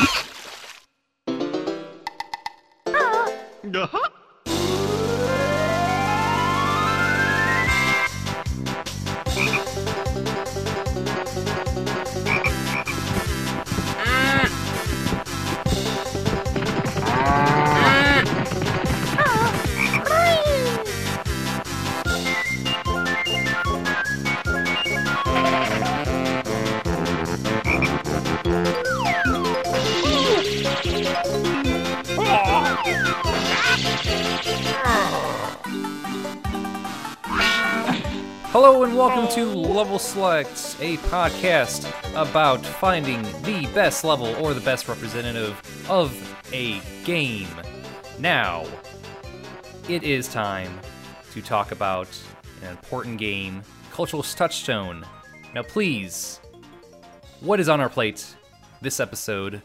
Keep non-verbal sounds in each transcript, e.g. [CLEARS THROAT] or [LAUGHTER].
[LAUGHS] Uh-huh. And welcome to Level Select, a podcast about finding the best level or the best representative of a game. Now, it is time to talk about an important game, Cultural Touchstone. Now, please, what is on our plate this episode?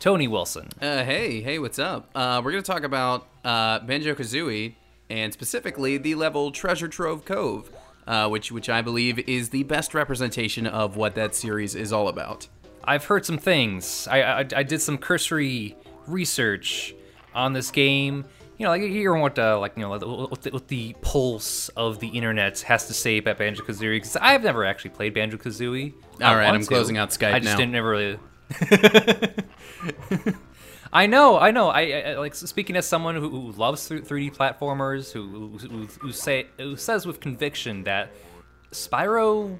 Tony Wilson. Uh, hey, hey, what's up? Uh, we're going to talk about uh, Banjo Kazooie and specifically the level Treasure Trove Cove, uh, which which I believe is the best representation of what that series is all about. I've heard some things. I, I, I did some cursory research on this game. You know, like hearing what uh, like you know what the, what the pulse of the internet has to say about Banjo Kazooie because I've never actually played Banjo Kazooie. All right, I'm closing out Skype I just now. didn't never really. [LAUGHS] I know, I know. I, I like speaking as someone who, who loves 3D platformers, who who, who say who says with conviction that Spyro,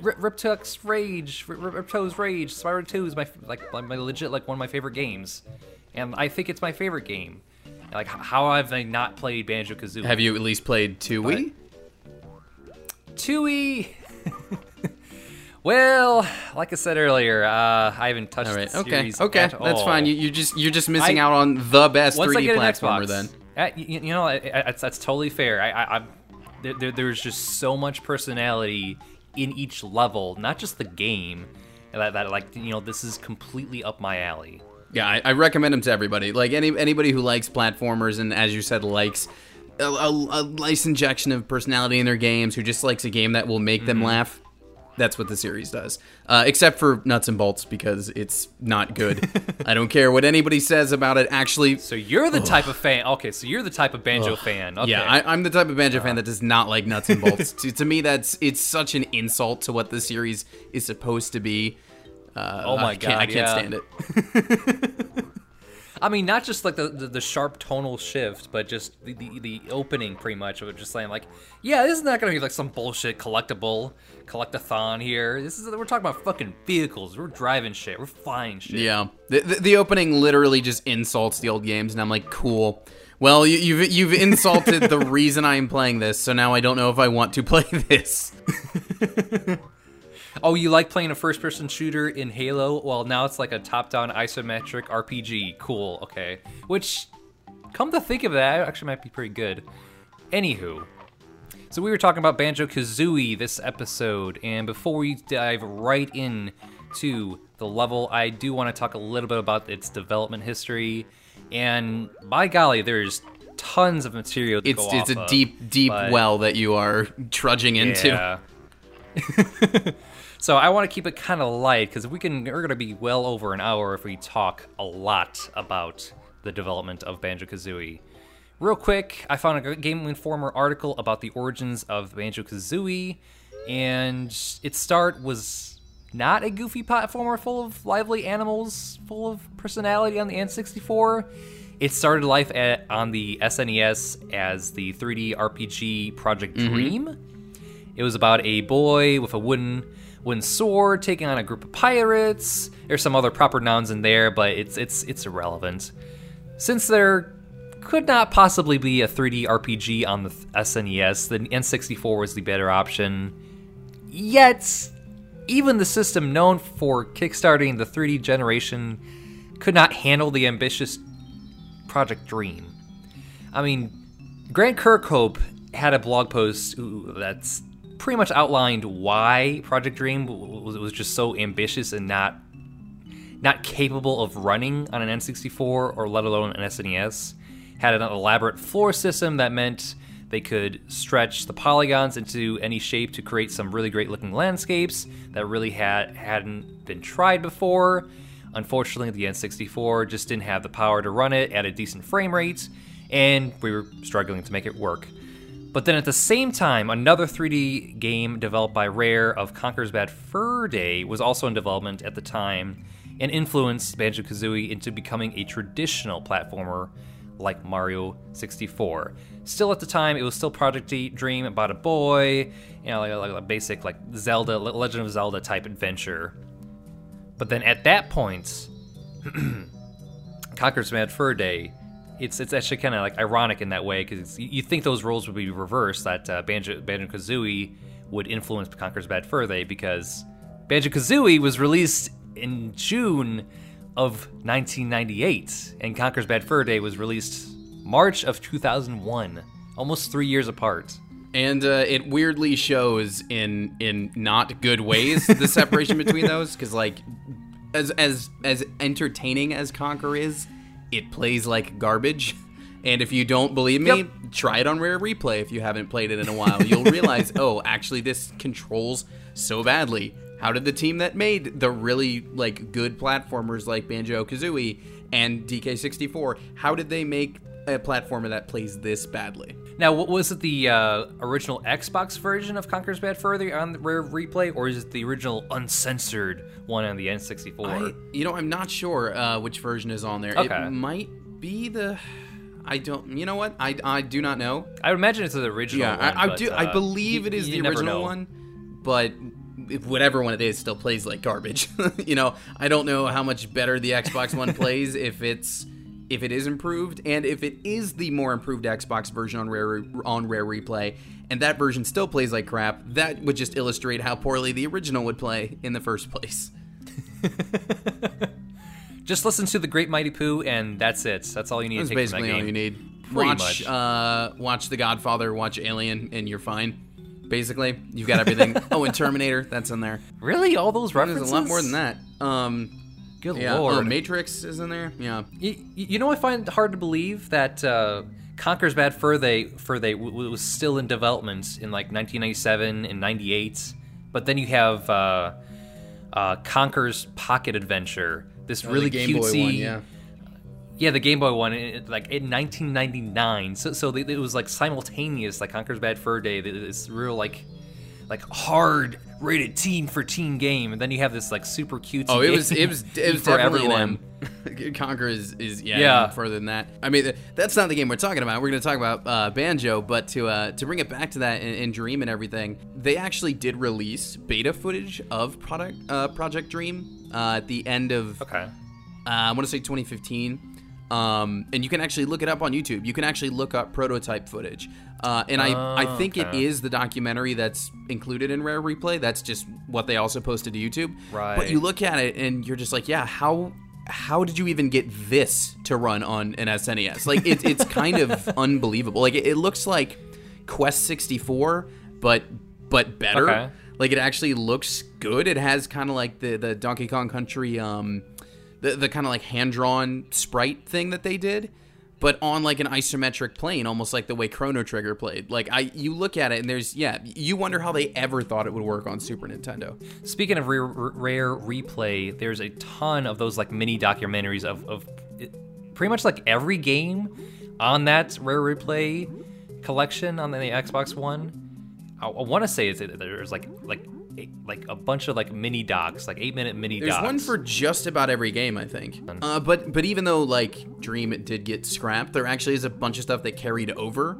Rip, Ripto's Rage, Rip, Ripto's Rage, Spyro 2 is my like my legit like one of my favorite games, and I think it's my favorite game. Like how have I not played Banjo Kazooie? Have you at least played Tooie? Tooie. [LAUGHS] well, like I said earlier, uh, I haven't touched All right, the okay, series okay, at that's all. fine. You, you just you're just missing I- out on the best 3D platformer. Then uh, you, you know, that's, that's totally fair. I, I, I there, there, there's just so much personality in each level, not just the game. That, that like you know, this is completely up my alley. yeah, I, I recommend them to everybody. Like any anybody who likes platformers and as you said likes. A, a, a nice injection of personality in their games, who just likes a game that will make Mm-hmm. them laugh. That's what the series does. Uh, except for Nuts and Bolts because it's not good. [LAUGHS] I don't care what anybody says about it. Actually, So you're the type of fan. Okay, so you're the type of banjo fan. Okay. Yeah, I, I'm the type of banjo fan that does not like nuts and bolts. [LAUGHS] to, to me, that's it's such an insult to what the series is supposed to be. Uh, Oh my I can't, I can't yeah. stand it. [LAUGHS] I mean, not just like the, the, the sharp tonal shift, but just the, the, the opening, pretty much, of it just saying like, yeah, this is not gonna be like some bullshit collectible collectathon here. This is we're talking about fucking vehicles. We're driving shit. We're flying shit. Yeah, the, the, the opening literally just insults the old games, and I'm like, cool. Well, you, you've you've insulted the [LAUGHS] reason I'm playing this, so now I don't know if I want to play this. [LAUGHS] Oh, you like playing a first-person shooter in Halo? Well, now it's like a top-down isometric RPG. Cool. Okay. Which, come to think of that, actually might be pretty good. Anywho, so we were talking about Banjo Kazooie this episode, and before we dive right in to the level, I do want to talk a little bit about its development history. And by golly, there's tons of material to It's it's a of, deep deep well that you are trudging into. [LAUGHS] [LAUGHS] so I want to keep it kind of light because we can we're gonna be well over an hour if we talk a lot about the development of Banjo Kazooie. Real quick, I found a Game Informer article about the origins of Banjo Kazooie, and its start was not a goofy platformer full of lively animals, full of personality on the N64. It started life at, on the SNES as the 3D RPG Project mm-hmm. Dream. It was about a boy with a wooden wooden sword taking on a group of pirates. There's some other proper nouns in there, but it's it's it's irrelevant. Since there could not possibly be a 3D RPG on the SNES, the N64 was the better option. Yet, even the system known for kickstarting the 3D generation could not handle the ambitious Project Dream. I mean, Grant Kirkhope had a blog post ooh, that's pretty much outlined why Project Dream was, just so ambitious and not not capable of running on an N64 or let alone an SNES. Had an elaborate floor system that meant they could stretch the polygons into any shape to create some really great looking landscapes that really had hadn't been tried before. Unfortunately, the N64 just didn't have the power to run it at a decent frame rate, and we were struggling to make it work. But then at the same time, another 3D game developed by Rare of Conker's Bad Fur Day was also in development at the time and influenced Banjo Kazooie into becoming a traditional platformer like Mario 64. Still at the time, it was still Project Dream about a boy, you know, like, like a basic like Zelda, Legend of Zelda type adventure. But then at that point, [CLEARS THROAT] Conker's Bad Fur Day it's it's actually kind of like ironic in that way because you think those roles would be reversed that uh, Banjo Banjo Kazooie would influence Conker's Bad Fur Day because Banjo Kazooie was released in June of 1998 and Conker's Bad Fur Day was released March of 2001, almost three years apart. And uh, it weirdly shows in in not good ways the separation between those because like as as as entertaining as Conker is it plays like garbage. [LAUGHS] And if you don't believe me, yep. try it on Rare Replay if you haven't played it in a while. You'll realize, [LAUGHS] oh, actually, this controls so badly. How did the team that made the really like good platformers like Banjo Kazooie and DK64, how did they make a platformer that plays this badly? Now, what was it the uh, original Xbox version of Conker's Bad Fur Day on the Rare Replay, or is it the original uncensored one on the N64? I, you know, I'm not sure uh, which version is on there. Okay. It might be the. I don't. You know what? I, I do not know. I would imagine it's the original. Yeah, one, I, I but, do. Uh, I believe it is the original one, but whatever one it is still plays like garbage. [LAUGHS] you know, I don't know how much better the Xbox One [LAUGHS] plays if it's if it is improved, and if it is the more improved Xbox version on Rare on Rare Replay, and that version still plays like crap, that would just illustrate how poorly the original would play in the first place. [LAUGHS] just listen to the Great Mighty Poo, and that's it. That's all you need. That's basically all you need. Pretty watch, uh, watch The Godfather, watch Alien, and you're fine. Basically, you've got everything. [LAUGHS] oh, and Terminator, that's in there. Really, all those references? There's a lot more than that. Um, Good yeah. lord. Oh, Matrix is in there. Yeah. You, you know, I find it hard to believe that uh, Conker's Bad Fur Day, Fur Day w- was still in development in like 1997 and 98, but then you have uh, uh, Conker's Pocket Adventure, this oh, really cutesy. One, yeah. Yeah, the Game Boy one, it, like in 1999. So, so it was like simultaneous, like Conker's Bad Fur Day. This real like like hard rated teen for teen game, and then you have this like super cute. Oh, it was it was it was [LAUGHS] for everyone. [LAUGHS] Conker is is yeah, yeah. further than that. I mean, that's not the game we're talking about. We're going to talk about uh, Banjo, but to uh, to bring it back to that in, in, Dream and everything, they actually did release beta footage of product uh, Project Dream uh, at the end of okay. Uh, I want to say 2015. Um, and you can actually look it up on YouTube. You can actually look up prototype footage. Uh, and I, oh, I think okay. it is the documentary that's included in Rare Replay. That's just what they also posted to YouTube. Right. But you look at it and you're just like, yeah, how how did you even get this to run on an SNES? Like it, it's [LAUGHS] kind of unbelievable. Like it, it, looks like Quest 64, but but better. Okay. Like it actually looks good. It has kind of like the the Donkey Kong Country um the the kind of like hand drawn sprite thing that they did, but on like an isometric plane, almost like the way Chrono Trigger played. Like I, you look at it and there's yeah, you wonder how they ever thought it would work on Super Nintendo. Speaking of rare, rare replay, there's a ton of those like mini documentaries of of pretty much like every game on that rare replay collection on the Xbox One. I, I want to say it's there's like like like a bunch of like mini docs, like eight minute mini There's docs. one for just about every game, I think. Uh, but but even though like Dream it did get scrapped, there actually is a bunch of stuff that carried over.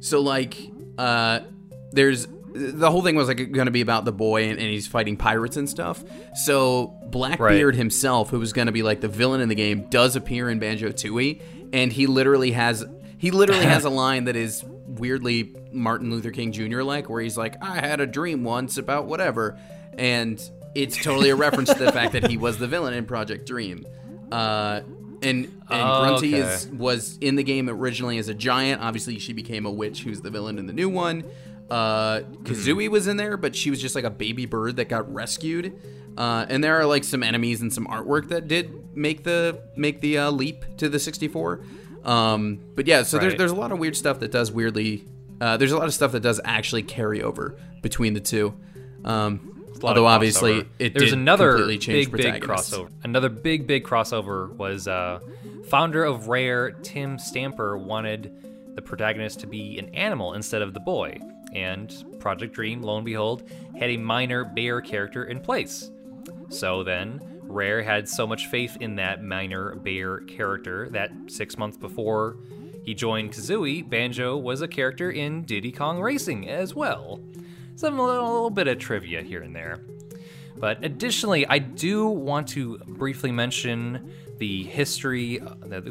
So like uh, there's the whole thing was like going to be about the boy and, and, he's fighting pirates and stuff. So Blackbeard right. himself, who was going to be like the villain in the game, does appear in Banjo Tooie, and he literally has he literally [LAUGHS] has a line that is weirdly Martin Luther King Jr. like, where he's like, I had a dream once about whatever. And it's totally a reference to the fact that he was the villain in Project Dream. Uh, and and oh, Grunty okay. is, was in the game originally as a giant. Obviously, she became a witch who's the villain in the new one. Uh, Kazooie was in there, but she was just like a baby bird that got rescued. Uh, and there are like some enemies and some artwork that did make the make the uh, leap to the 64. Um, but yeah, so right. there's there's a lot of weird stuff that does weirdly. Uh, there's a lot of stuff that does actually carry over between the two. Um, Although obviously it There's did another completely change big, big crossover. Another big, big crossover was uh, founder of Rare, Tim Stamper, wanted the protagonist to be an animal instead of the boy, and Project Dream, lo and behold, had a minor bear character in place. So then, Rare had so much faith in that minor bear character that six months before he joined Kazooie, Banjo was a character in Diddy Kong Racing as well. Some little, little bit of trivia here and there. But additionally, I do want to briefly mention the history,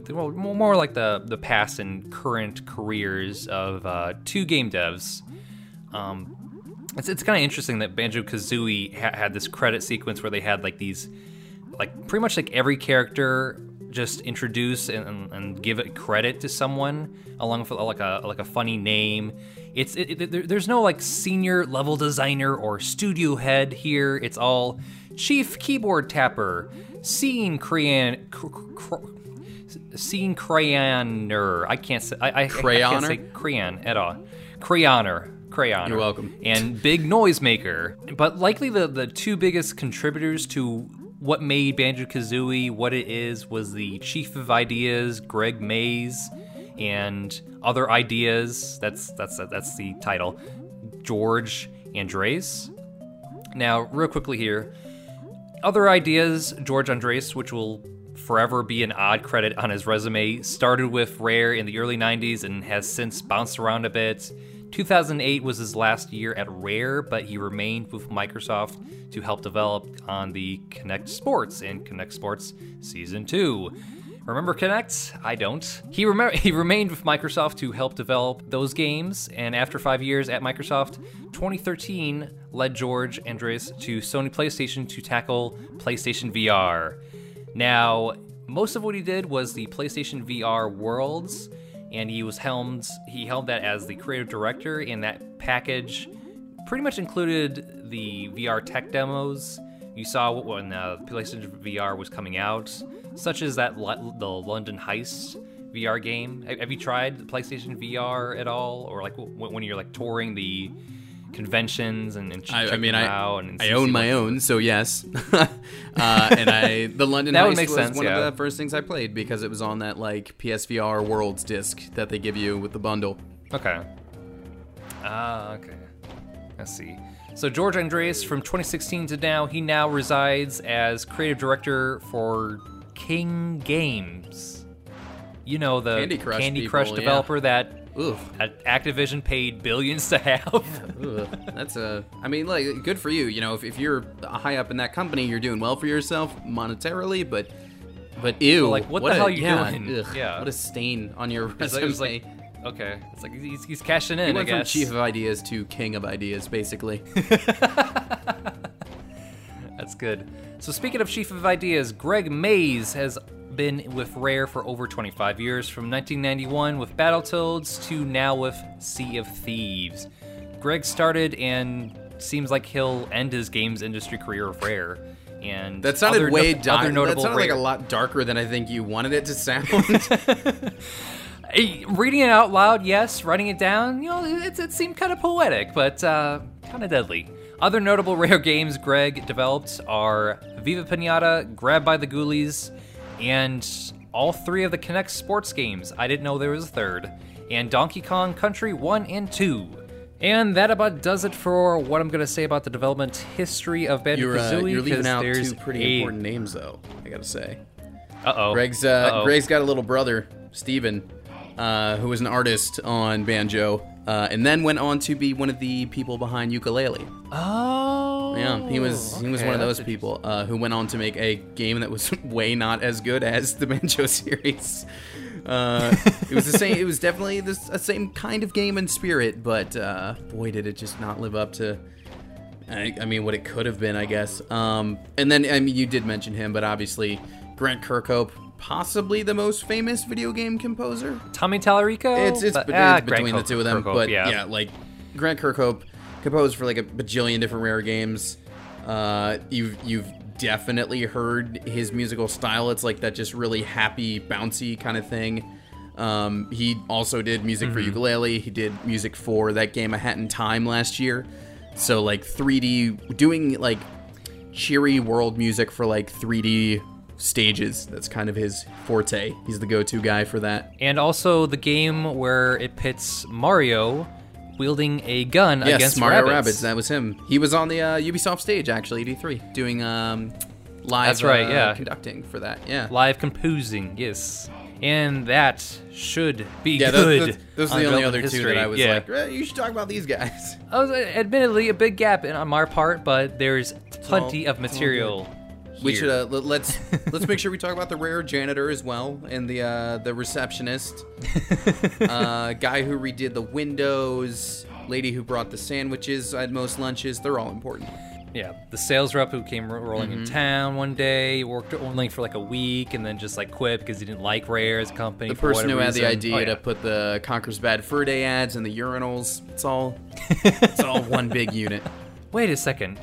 well, more like the, the past and current careers of uh, two game devs. Um, it's it's kind of interesting that Banjo Kazooie ha- had this credit sequence where they had like these, like pretty much like every character just introduce and, and, give it credit to someone along with like a like a funny name. It's it, it, there's no like senior level designer or studio head here. It's all chief keyboard tapper, scene crayon. Cr- cr- Scene crayoner. I can't say. I, I, I can't say crayon at all. Crayoner. Crayoner. You're welcome. And big noisemaker. But likely the, the two biggest contributors to what made Banjo Kazooie what it is was the chief of ideas, Gregg Mayles, and other ideas. That's that's that's the title. George Andreas. Now, real quickly here, other ideas, George Andreas, which will forever be an odd credit on his resume, started with Rare in the early 90s and has since bounced around a bit. 2008 was his last year at Rare, but he remained with Microsoft to help develop on the Kinect Sports and Kinect Sports Season 2. Remember Kinect? I don't. He rem- [LAUGHS] he remained with Microsoft to help develop those games, and after five years at Microsoft, 2013 led George Andreas to Sony PlayStation to tackle PlayStation VR. Now, most of what he did was the PlayStation VR Worlds, and he was helmed. He held that as the creative director, and that package pretty much included the VR tech demos you saw when uh, PlayStation VR was coming out, such as that Lo- the London Heist VR game. Have, you tried the PlayStation VR at all, or like w- when you're like touring the conventions and, and I, I mean, I, out and I own my own, so yes. [LAUGHS] uh, and I, the London That Heist was sense, one yeah. of the first things I played because it was on that like PSVR Worlds disc that they give you with the bundle. Okay. Ah, okay. Let's see. So George Andreas, from 2016 to now, he now resides as creative director for King Games. You know the Candy Crush Candy people, Crush yeah. developer that Oof. that Activision paid billions to have. Ugh, That's a. I mean, like, good for you. You know, if, if you're high up in that company, you're doing well for yourself monetarily. But, but ew. like, what the a- hell are you yeah, doing? ugh, [LAUGHS] Yeah. What a stain on your [LAUGHS] It's like- resume. like, okay, it's like he's, he's cashing in. he I went from guess. chief of ideas to king of ideas, basically. [LAUGHS] That's good. So speaking of chief of ideas, Gregg Mayles has been with Rare for over 25 years, from 1991 with Battletoads to now with Sea of Thieves. Greg started and seems like he'll end his games industry career with Rare. And That sounded other way no- dark. other That notable sounded like a lot darker than I think you wanted it to sound. [LAUGHS] [LAUGHS] Reading it out loud, yes. Writing it down, you know, it, it seemed kind of poetic, but uh, kind of deadly. Other notable [LAUGHS] rare games Greg developed are Viva Pinata, Grab by the Ghoulies, and all three of the Kinect sports games. I didn't know there was a third. And Donkey Kong Country 1 and 2. And that about does it for what I'm going to say about the development history of Banjo you're, uh, Kazooie. you're leaving out there's two pretty a- important names, though. I gotta say. Uh-oh. Greg's uh, Uh-oh. Greg's got a little brother, Steven, uh, who was an artist on banjo, uh, and then went on to be one of the people behind Yooka-Laylee. Oh. Yeah, he was he was okay, one of that's those people uh, who went on to make a game that was [LAUGHS] way not as good as the banjo [LAUGHS] series. Uh, it was the same. It was definitely the s- same kind of game and spirit, but uh, boy, did it just not live up to. I, I mean, what it could have been, I guess. Um, and then, I mean, you did mention him, but obviously, Grant Kirkhope, possibly the most famous video game composer. Tommy Tallarico? It's it's, But- bet- ah, it's between Grant the two of them, Kirkhope, but yeah. like Grant Kirkhope composed for like a bajillion different rare games. Uh, you've you've definitely heard his musical style. It's like that just really happy, bouncy kind of thing. Um, he also did music Mm-hmm. for Yooka-Laylee. He did music for that game A Hat in Time last year. So like 3D, doing like cheery world music for like 3D stages. That's kind of his forte. He's the go-to guy for that. And also the game where it pits Mario wielding a gun Yes, against Mario rabbits. Rabbids. That was him. He was on the uh, Ubisoft stage actually, E3, doing um, live. That's right, uh, yeah. conducting for that. Yeah. Live composing, yes. And that should be Yeah, those, good. those, those are the only development other two that I was yeah. like, eh, you should talk about these guys. That was uh, admittedly a big gap in, on our part, but there's plenty all- of it's all material. We should uh, let- let's let's make sure we [LAUGHS] talk about the rare janitor as well and the uh, the receptionist, [LAUGHS] uh, guy who redid the windows, lady who brought the sandwiches at most lunches. They're all important. Yeah, the sales rep who came rolling Mm-hmm. in town one day worked only for like a week and then just like quit because he didn't like Rare's company. The person who had the idea Oh, yeah. to put the Conker's Bad Fur Day ads in the urinals. It's all it's all [LAUGHS] one big unit. Wait a second,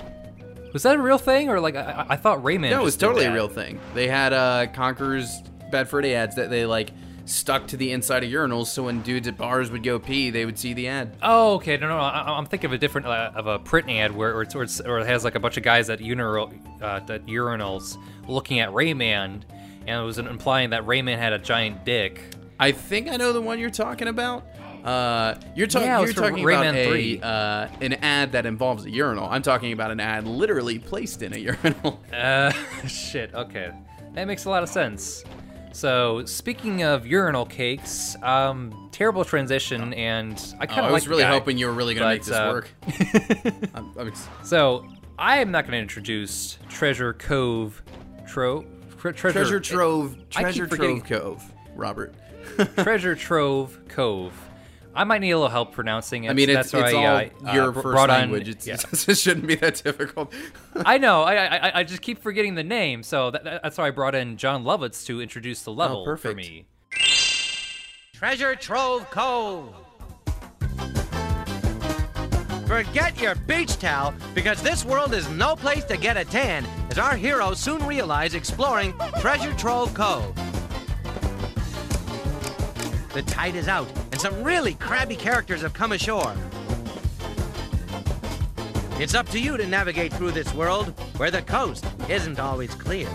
was that a real thing or like I, I- thought Rayman? No, it was totally a real thing. They had uh, Conker's Bad Fur Day ads that they like stuck to the inside of urinals, so when dudes at bars would go pee, they would see the ad. Oh, okay. No, no, I, I'm thinking of a different uh, of a print ad where, where, it's, or, it's, where it has like a bunch of guys at urinal uh, at urinals looking at Rayman, and it was implying that Rayman had a giant dick. I think I know the one you're talking about. Uh, you're, talking. Yeah, you're talking Rayman about a uh, an ad that involves a urinal. I'm talking about an ad literally placed in a [LAUGHS] urinal. Uh, [LAUGHS] shit. Okay, that makes a lot of sense. So, speaking of urinal cakes, um, terrible transition, and I Oh, kind of I like was really guy, hoping you were really gonna make this uh, work. [LAUGHS] I'm, I'm ex- So, I am not going to introduce Treasure Cove, Tro, tre- treasure, treasure trove, I treasure trove cove, Robert. Treasure Trove Cove. I might need a little help pronouncing it. I mean, that's it's, it's why all I uh, your br- first brought on- language. It's, yeah. [LAUGHS] it shouldn't be that difficult. I [LAUGHS] know. I, I I just keep forgetting the name, so that, that's why I brought in Jon Lovitz to introduce the level for Oh, perfect. me. Treasure Trove Cove. Forget your beach towel, because this world is no place to get a tan, as our heroes soon realize exploring Treasure Trove Cove. The tide is out, and some really crabby characters have come ashore. It's up to you to navigate through this world where the coast isn't always clear.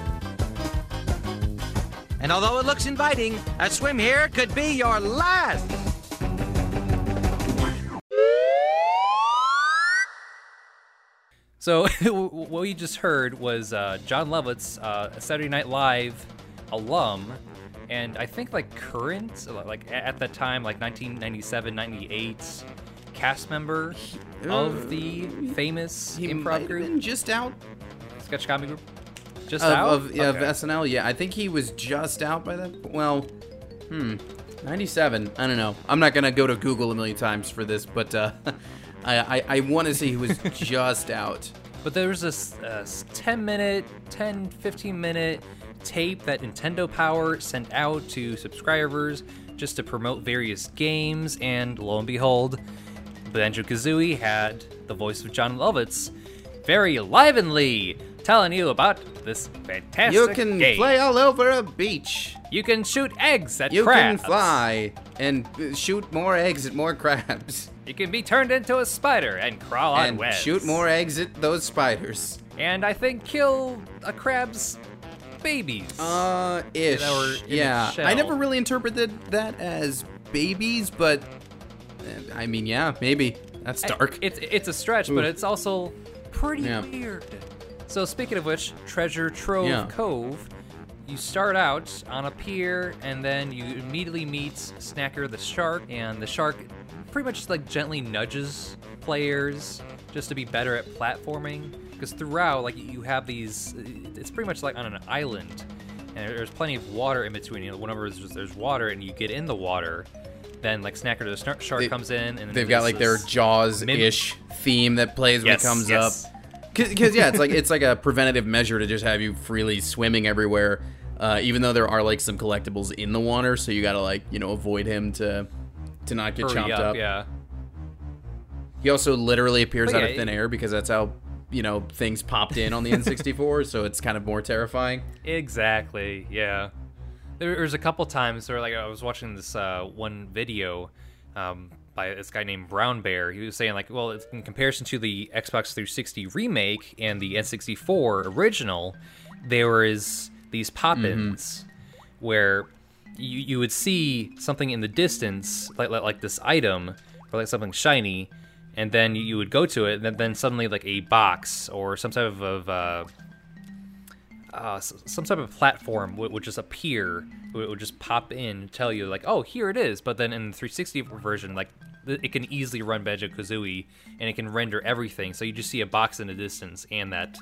And although it looks inviting, a swim here could be your last. So [LAUGHS] what we just heard was uh, Jon Lovitz, uh, a Saturday Night Live alum, and I think like current, like at that time, like 1997, 98 cast member of the famous He improv group, just out sketch comedy group. Just of, out of, yeah, of SNL. Yeah, I think he was just out by that. Well, hmm, 97. I don't know. I'm not gonna go to Google a million times for this, but uh, [LAUGHS] I I, I want to say he was [LAUGHS] just out. But there was this uh, 10 minute, 10, 15 minute tape that Nintendo Power sent out to subscribers just to promote various games, and lo and behold, Banjo Kazooie had the voice of Jon Lovitz very livenly telling you about this fantastic You can game. play all over a beach. You can shoot eggs at You crabs. You can fly and uh, shoot more eggs at more [LAUGHS] crabs. You can be turned into a spider and crawl on and webs. shoot more eggs at those spiders. And I think kill a crab's babies. Uh, ish. That were in its yeah. I never really interpreted that as babies, but uh, I mean, yeah, maybe. That's I- dark. It's it's a stretch, but it's also pretty Yeah. weird. So speaking of which, Treasure Trove Yeah. Cove, you start out on a pier, and then you immediately meet Snacker the shark, and the shark pretty much like gently nudges players just to be better at platforming. Because throughout, like you have these, it's pretty much like on an island, and there's plenty of water in between. You know, whenever there's, there's water and you get in the water, then like Snacker the snar- shark They- comes in, and They've got like their this- Jaws-ish theme that plays when it comes yes. up. Because yeah, it's like it's like a preventative measure to just have you freely swimming everywhere, uh, even though there are like some collectibles in the water. So you gotta like you know avoid him to to not get hurry chopped up, up. yeah. He also literally appears But out yeah, of thin it- air because that's how you know things popped in on the N64. so it's kind of more terrifying. Exactly. Yeah. There, was a couple times where like I was watching this uh, one video. Um, by this guy named Brown Bear. He was saying like, well, in comparison to the Xbox 360 remake and the N64 original, there is these pop-ins where you you would see something in the distance, like like, like this item or like something shiny, and then you would go to it, and then, suddenly like a box or some type of uh, uh, some type of platform would, would just appear. It would just pop in, and tell you like, oh, here it is. But then in the 360 version, like it can easily run Banjo Kazooie, and it can render everything. So you just see a box in the distance and that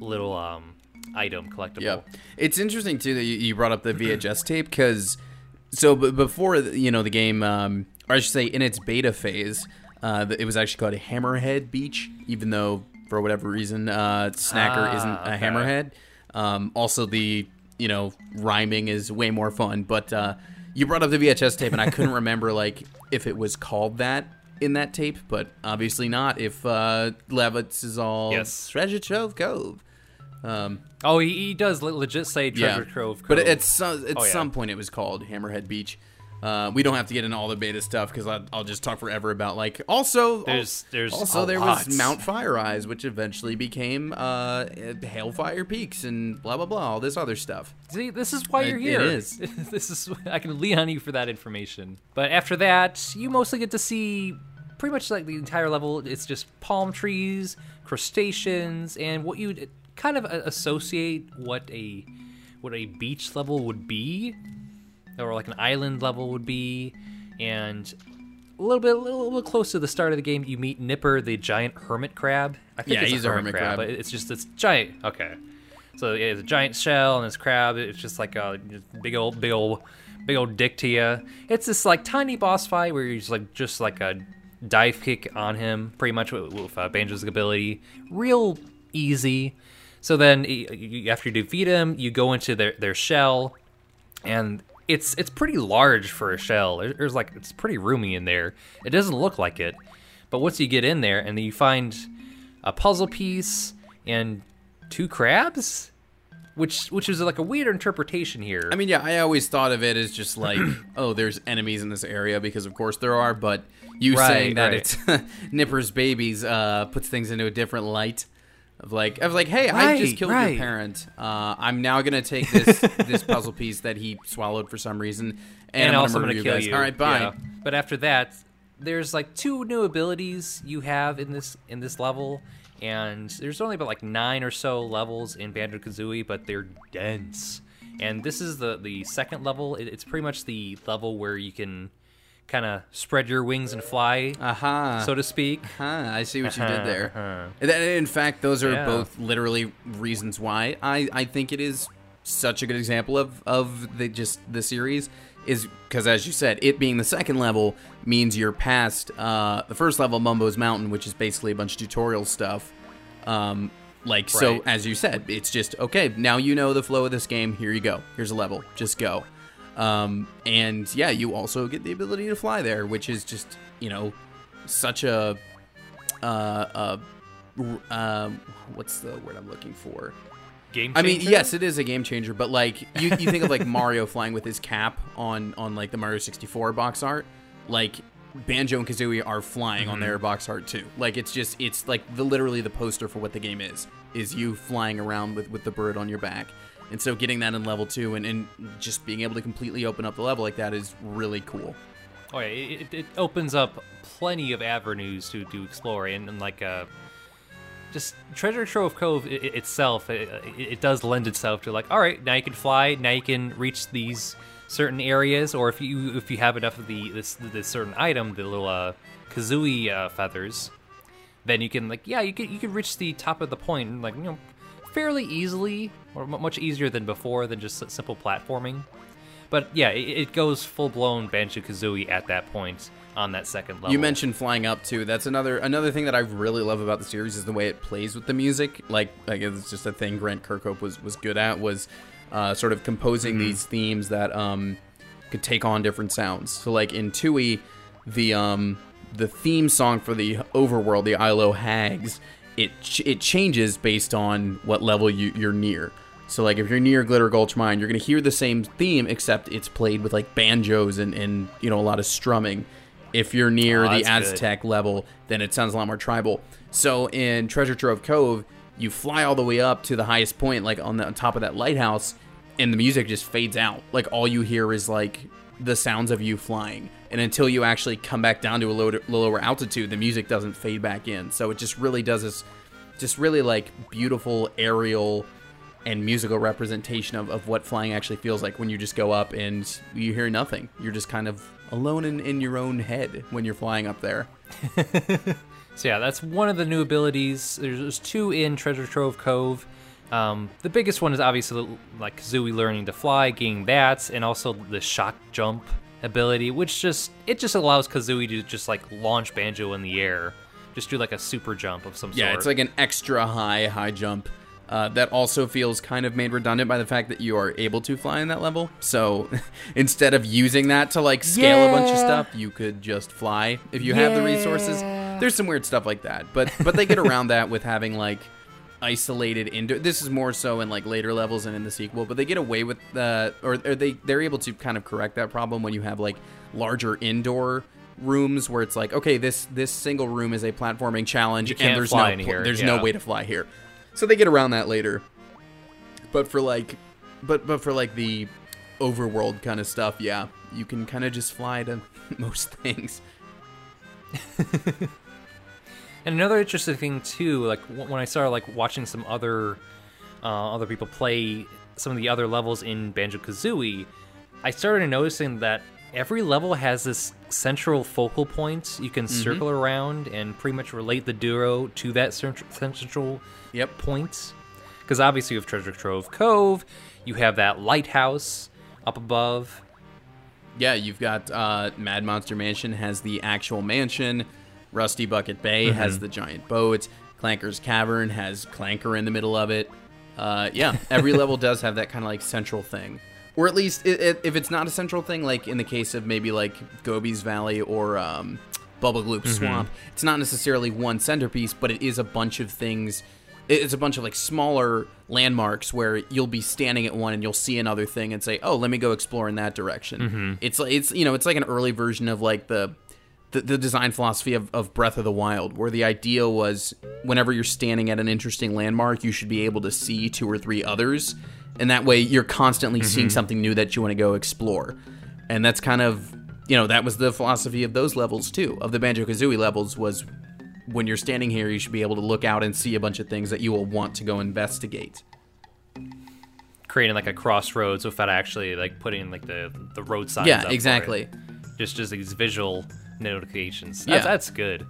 little um, item collectible. Yeah, it's interesting too that you, you brought up the VHS [CLEARS THROAT] tape because so b- before you know the game, um, or I should say, in its beta phase, uh, it was actually called a Hammerhead Beach, even though for whatever reason, uh, Snacker Ah, isn't a okay. Hammerhead. Um, also, the you know rhyming is way more fun, but uh, you brought up the VHS tape, and I couldn't [LAUGHS] remember like if it was called that in that tape, but obviously not. If uh, Lovitz is all Yes. Treasure Trove Cove. Um, Oh, he, he does legit say Treasure Trove. but Cove. at some at Oh, yeah. some point it was called Hammerhead Beach. Uh, we don't have to get into all the beta stuff because I'll, I'll just talk forever about like also There's- there's also there lot. was Mount Fire Eyes which eventually became uh, Hailfire Peaks and blah blah blah all this other stuff. See, this is why It- you're it here. is. [LAUGHS] this is I can lean on you for that information. But after that, you mostly get to see pretty much like the entire level. It's just palm trees, crustaceans, and what you kind of associate what a what a beach level would be, or like an island level would be, and a little bit, a little, bit close to the start of the game, you meet Nipper, the giant hermit crab. I think Yeah, it's he's a a hermit, hermit crab, crab. but it's just this giant. Okay, so yeah, it's a giant shell and this crab. It's just like a big old, big old, big old dick to you. It's this like tiny boss fight where you're just like just like a dive kick on him, pretty much with, with uh, Banjo's ability. Real easy. So then y- y- after you defeat him, you go into their their shell, and it's it's pretty large for a shell. There's like it's pretty roomy in there. It doesn't look like it, but once you get in there and you find a puzzle piece and two crabs, which which is like a weird interpretation here. I mean, yeah, I always thought of it as just like, [CLEARS THROAT] oh, there's enemies in this area because of course there are, but you Right, saying that right. it's [LAUGHS] Nipper's babies uh, puts things into a different light. Of like, I was like, hey, I just killed right. your parent. Uh, I'm now gonna take this this [LAUGHS] puzzle piece that he swallowed for some reason, and, and I'm also gonna gonna kill guys. you. All right, bye. Yeah. But after that, there's like two new abilities you have in this in this level, and there's only about like nine or so levels in Banjo Kazooie, but they're dense. And this is the the second level. It, it's pretty much the level where you can kind of spread your wings and fly, Aha. so to speak. Huh, I see what you did [LAUGHS] there. Uh-huh. In fact, those are Yeah. both literally reasons why I, I think it is such a good example of, of the just the series is because as you said, it being the second level means you're past uh, the first level, Mumbo's Mountain, which is basically a bunch of tutorial stuff. Um, like so, as you said, it's just okay. Now you know the flow of this game. Here you go. Here's a level. Just go. Um, and yeah, you also get the ability to fly there, which is just you know such a uh, uh, um, what's the word I'm looking for? Game. I mean, yes, it is a game changer, but like you, you think of like [LAUGHS] Mario flying with his cap on on like the Mario 64 box art, like Banjo and Kazooie are flying on their box art too. Like it's just it's like the literally the poster for what the game is is you flying around with with the bird on your back. And so getting that in level 2 and, and just being able to completely open up the level like that is really cool. Oh yeah, it, it- it opens up plenty of avenues to, to explore, and, and like uh, just Treasure Trove Cove i- i itself, it, it, it does lend itself to like, all right, now you can fly, now you can reach these certain areas, or if you if you have enough of the this this certain item, the little uh, Kazooie uh, feathers, then you can like yeah, you can you can reach the top of the point like you know fairly easily, much easier than before than just simple platforming. But yeah, it, it goes full blown Banjo Kazooie at that point on that second level. You mentioned flying up too. That's another another thing that I really love about the series is the way it plays with the music. Like, like it's just a thing Grant Kirkhope was was good at was uh, sort of composing these themes that um, could take on different sounds. So like in Tooie, the um, the theme song for the overworld, the Isle o' Hags, it ch- it changes based on what level you, you're near. So like if you're near Glitter Gulch Mine, you're gonna hear the same theme except it's played with like banjos and, and you know a lot of strumming. If you're near Oh, the that's good. Aztec level, then it sounds a lot more tribal. So in Treasure Trove Cove, you fly all the way up to the highest point, like on the on top of that lighthouse, and the music just fades out. Like all you hear is like the sounds of you flying. And until you actually come back down to a low, lower altitude, the music doesn't fade back in. So it just really does this, just really like beautiful aerial and musical representation of, of what flying actually feels like when you just go up and you hear nothing. You're just kind of alone in, in your own head when you're flying up there. [LAUGHS] So yeah, that's one of the new abilities. There's, there's two in Treasure Trove Cove. Um, the biggest one is obviously like Kazooie learning to fly, getting that, and also the shock jump ability, which just it just allows Kazooie to just like launch Banjo in the air, just do like a super jump of some Yeah, sort. it's like an extra high high jump. Uh, that also feels kind of made redundant by the fact that you are able to fly in that level. So [LAUGHS] instead of using that to like scale a bunch of stuff, you could just fly if you have the resources. There's some weird stuff like that, but but they get [LAUGHS] around that with having like isolated indoor. This is more so in like later levels and in the sequel, but they get away with the or, or they they're able to kind of correct that problem when you have like larger indoor rooms where it's like okay this this single room is a platforming challenge You can't and there's fly no in here, there's yeah. no way to fly here so they get around that later. But for like but but for like the overworld kind of stuff yeah you can kind of just fly to [LAUGHS] most things. [LAUGHS] And another interesting thing too, like when I started like watching some other uh, other people play some of the other levels in Banjo Kazooie, I started noticing that every level has this central focal point you can circle around and pretty much relate the Duro to that central, central Yep. point. Because obviously, with Treasure Trove Cove, you have that lighthouse up above. yeah you've got uh mad monster mansion has the actual mansion rusty bucket bay has the giant boat clanker's cavern has clanker in the middle of it uh yeah every [LAUGHS] level does have that kind of like central thing or at least i i if it's not a central thing like in the case of maybe like gobi's valley or um bubble gloop swamp it's not necessarily one centerpiece but it is a bunch of things it's a bunch of like smaller landmarks where you'll be standing at one and you'll see another thing and say, "Oh, let me go explore in that direction." It's like it's you know it's like an early version of like the the, the design philosophy of, of Breath of the Wild, where the idea was whenever you're standing at an interesting landmark, you should be able to see two or three others, and that way you're constantly seeing mm-hmm. something new that you want to go explore. And that's kind of you know that was the philosophy of those levels too, of the Banjo Kazooie levels was when you're standing here, you should be able to look out and see a bunch of things that you will want to go investigate. creating like a crossroads without actually like putting like the the road signs. Yeah, up for it. exactly. Just just these visual notifications. Yeah. That's good.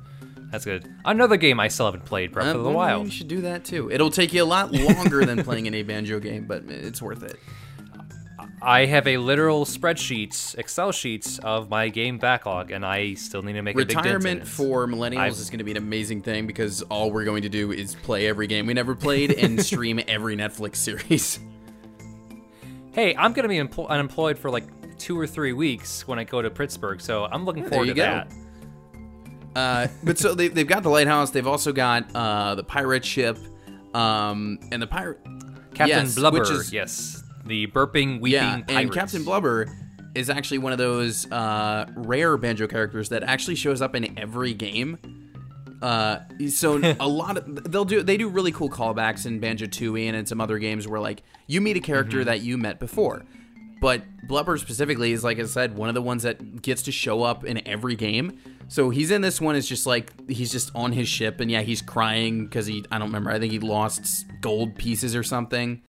That's good. Another game I still haven't played, Breath Uh, of the well, Wild. You should do that too. It'll take you a lot longer than playing an [LAUGHS] A banjo game, but it's worth it. I have a literal spreadsheet, Excel sheets of my game backlog, and I still need to make a big dent in Retirement for millennials I've- is going to be an amazing thing because all we're going to do is play every game we never played and [LAUGHS] stream every Netflix series. Hey, I'm gonna be empl- unemployed for like two or three weeks when I go to Pittsburgh, so I'm looking forward you to go. that. Uh, but so they, they've got the lighthouse. They've also got uh, the pirate ship, um, and the pirate Captain yes, Blubber, which is- yes, the burping, weeping yeah, and. Captain Blubber is actually one of those uh, rare banjo characters that actually shows up in every game. Uh, so [LAUGHS] a lot of they'll do they do really cool callbacks in Banjo Tooie and in some other games where like you meet a character Mm-hmm. that you met before, but Blubber specifically is like I said one of the ones that gets to show up in every game. So he's in this one It's just like he's just on his ship and yeah he's crying because he I don't remember I think he lost gold pieces or something.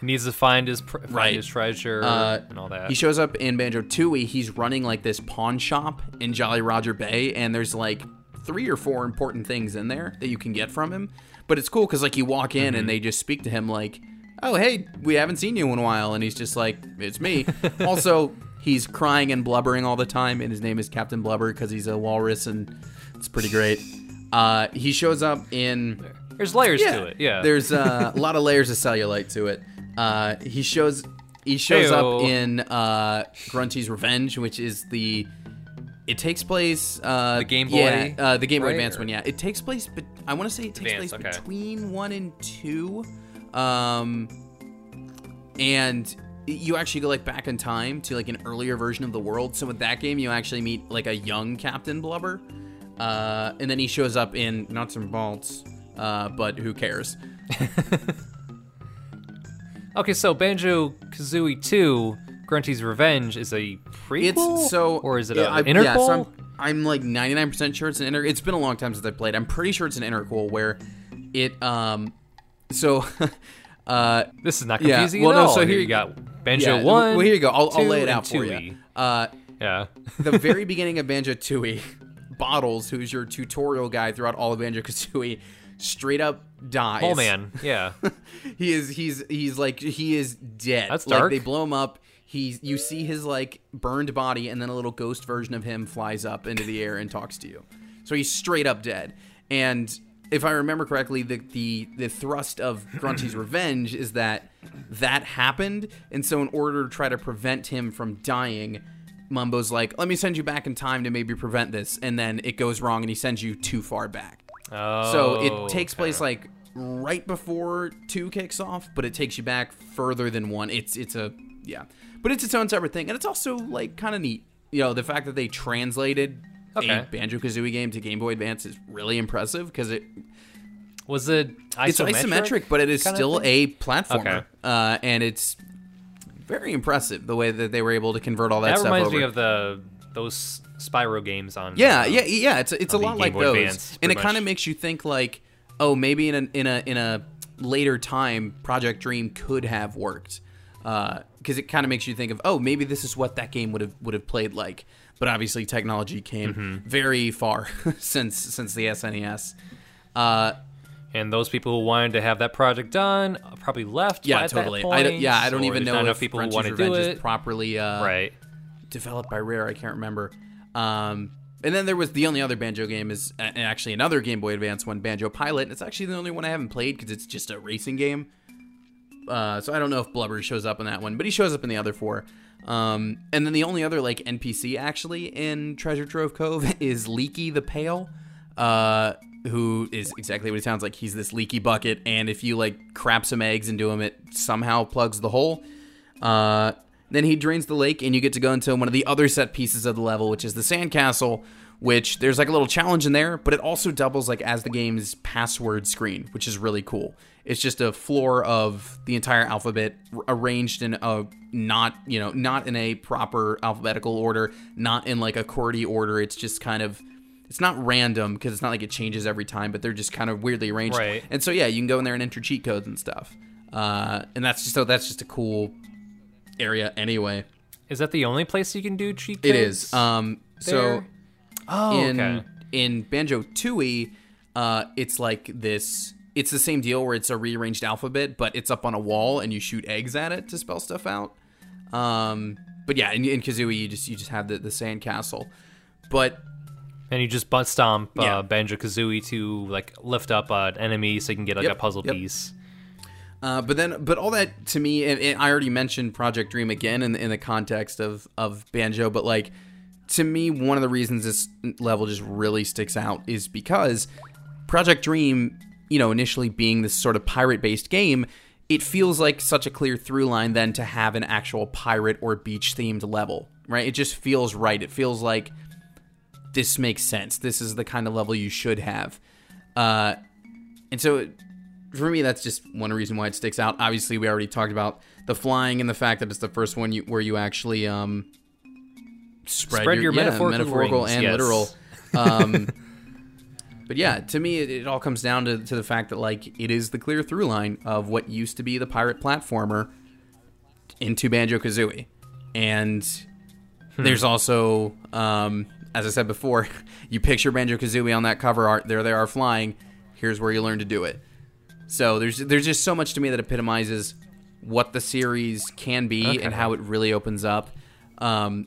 He needs to find his pr- find Right. his treasure Uh, and all that. He shows up in Banjo Tooie. He's running like this pawn shop in Jolly Roger Bay, and there's like three or four important things in there that you can get from him. But it's cool because like you walk in and they just speak to him like, "Oh hey, we haven't seen you in a while," and he's just like, "It's me." [LAUGHS] also, he's crying and blubbering all the time, and his name is Captain Blubber because he's a walrus, and it's pretty great. Uh, he shows up in There's layers to it. Yeah. There's uh, [LAUGHS] a lot of layers of cellulite to it. Uh, he shows he shows Heyo. up in uh, Grunty's Revenge, which is the it takes place uh, The Game yeah, Boy, uh, the Game Boy right? Advance Or- one. Yeah, it takes place, but I want to say it takes Advance, place okay. between one and two, um, and you actually go like back in time to like an earlier version of the world. So with that game, you actually meet like a young Captain Blubber, uh, and then he shows up in Nuts and Bolts. Uh, but who cares? [LAUGHS] Okay, so Banjo Kazooie 2, Grunty's Revenge, is a prequel? It's so, Or is it yeah, an interquel? Yeah, so I'm, I'm like 99% sure it's an inter. It's been a long time since I played. I'm pretty sure it's an interquel where it um, so [LAUGHS] uh, this is not yeah, confusing well, at no, all. so Here here you you got Banjo yeah, 1. Well, here you go. I'll, I'll lay it out for you. Uh, Yeah. [LAUGHS] the very beginning of Banjo Tooie, Bottles, who's your tutorial guy throughout all of Banjo Kazooie, straight up dies. oh, man. Yeah. [LAUGHS] he is he's he's like he is dead. That's like dark. they blow him up. He's you see his like burned body, and then a little ghost version of him flies up into the air and talks to you. So he's straight up dead. And if I remember correctly, the the the thrust of Grunty's [CLEARS THROAT] revenge is that that happened, and so in order to try to prevent him from dying. Mumbo's like, let me send you back in time to maybe prevent this, and then it goes wrong, and he sends you too far back. Oh, So it takes okay. place like right before two kicks off, but it takes you back further than one. It's it's a yeah, but it's its own separate thing, and it's also like kind of neat. You know, the fact that they translated Okay. a Banjo Kazooie game to Game Boy Advance is really impressive because it Was it isometric? it's isometric, but it is still a platformer, Okay. uh, and it's very impressive the way that they were able to convert all that, That stuff reminds over. me of the those Spyro games on. Yeah, uh, yeah, yeah. It's it's a lot like Boy those, Advance, and it kind of makes you think like, oh, maybe in a in a in a later time, Project Dream could have worked, because it kind of makes you think of, oh, maybe this is what that game would have would have played like. But obviously, technology came Mm-hmm. very far [LAUGHS] since since the SNES. Uh, And those people who wanted to have that project done uh, probably left. yeah, totally. I don't, yeah, I don't even know if enough people who want to do it. properly uh, right. developed by Rare. I can't remember. Um, and then there was the only other Banjo game is uh, actually another Game Boy Advance one, Banjo Pilot. It's actually the only one I haven't played because it's just a racing game. Uh, so I don't know if Blubber shows up in that one, but he shows up in the other four. Um, and then the only other like NPC actually in Treasure Trove Cove [LAUGHS] is Leaky the Pail, uh, who is exactly what he sounds like. He's this leaky bucket, and if you like crap some eggs into him, it somehow plugs the hole. Uh, then he drains the lake, and you get to go into one of the other set pieces of the level, which is the sandcastle. Which there's like a little challenge in there, but it also doubles like as the game's password screen, which is really cool. It's just a floor of the entire alphabet arranged in a not you know not in a proper alphabetical order, not in like a QWERTY order. It's just kind of it's not random because it's not like it changes every time, but they're just kind of weirdly arranged. Right. And so yeah, you can go in there and enter cheat codes and stuff. Uh, and that's just so that's just a cool area anyway. Is that the only place you can do cheat codes? It is. Um, so oh, in okay. in Banjo Tooie, uh, it's like this. It's the same deal where it's a rearranged alphabet, but it's up on a wall and you shoot eggs at it to spell stuff out. Um, but yeah, in, in Kazooie, you just you just have the the sandcastle. But And you just butt stomp Yeah. uh, Banjo Kazooie to like lift up an enemy so you can get like Yep, a puzzle yep. piece. Uh, but then, but all that to me, and, and I already mentioned Project Dream again in, in the context of of Banjo, but like to me, one of the reasons this level just really sticks out is because Project Dream, you know, initially being this sort of pirate based game, it feels like such a clear through line then to have an actual pirate or beach themed level, right? It just feels right. It feels like this makes sense. This is the kind of level you should have. Uh, and so for me, that's just one reason why it sticks out. Obviously, we already talked about the flying and the fact that it's the first one you, where you actually um, spread, Spread your yeah, metaphorical metaphorical and yes. literal. [LAUGHS] Um, but yeah, to me, it, it all comes down to, to the fact that like it is the clear through line of what used to be the pirate platformer into Banjo Kazooie, and Hmm. there's also, um, as I said before, [LAUGHS] you picture Banjo Kazooie on that cover art. There they are flying. Here's where you learn to do it. So there's there's just so much to me that epitomizes what the series can be Okay. and how it really opens up. Um,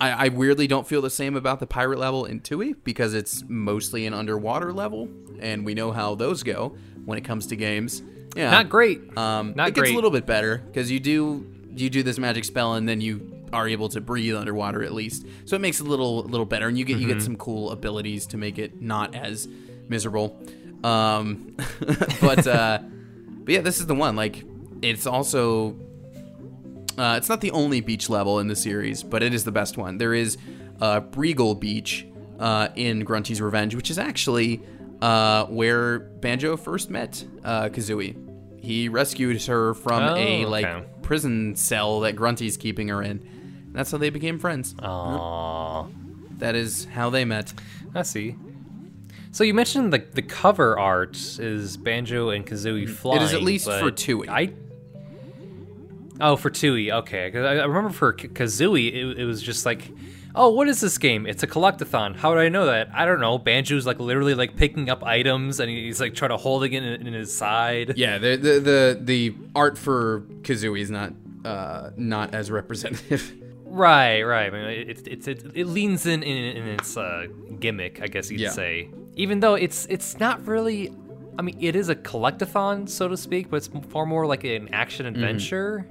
I, I weirdly don't feel the same about the pirate level in Tooie because it's mostly an underwater level, and we know how those go when it comes to games. Yeah, Not great. Um, Not it gets great. a little bit better because you do you do this magic spell and then you are able to breathe underwater at least, so it makes it a little little better, and you get you Mm-hmm. get some cool abilities to make it not as miserable. Um, [LAUGHS] but uh, but yeah, this is the one. Like, it's also uh, it's not the only beach level in the series, but it is the best one. There is uh, Breegull Beach uh, in Grunty's Revenge, which is actually uh, where Banjo first met uh, Kazooie. He rescued her from Oh, a like okay. prison cell that Grunty's keeping her in. And that's how they became friends. Aww. That is how they met. I see. So you mentioned the the cover art is Banjo and Kazooie flying. It is at least for Tooie. I. Oh, for Tooie, okay. 'Cause I, I remember for K- Kazooie, it, it was just like, oh, what is this game? It's a collectathon. How would I know that? I don't know. Banjo's like literally like picking up items and he's like trying to hold it in, in his side. Yeah, the the the, the art for Kazooie is not uh, not as representative. [LAUGHS] Right, right. I mean, it, it, it, it leans in in, in its uh, gimmick, I guess you'd Yeah. say. Even though it's it's not really. I mean, it is a collectathon, so to speak, but it's far more like an action Mm-hmm. adventure.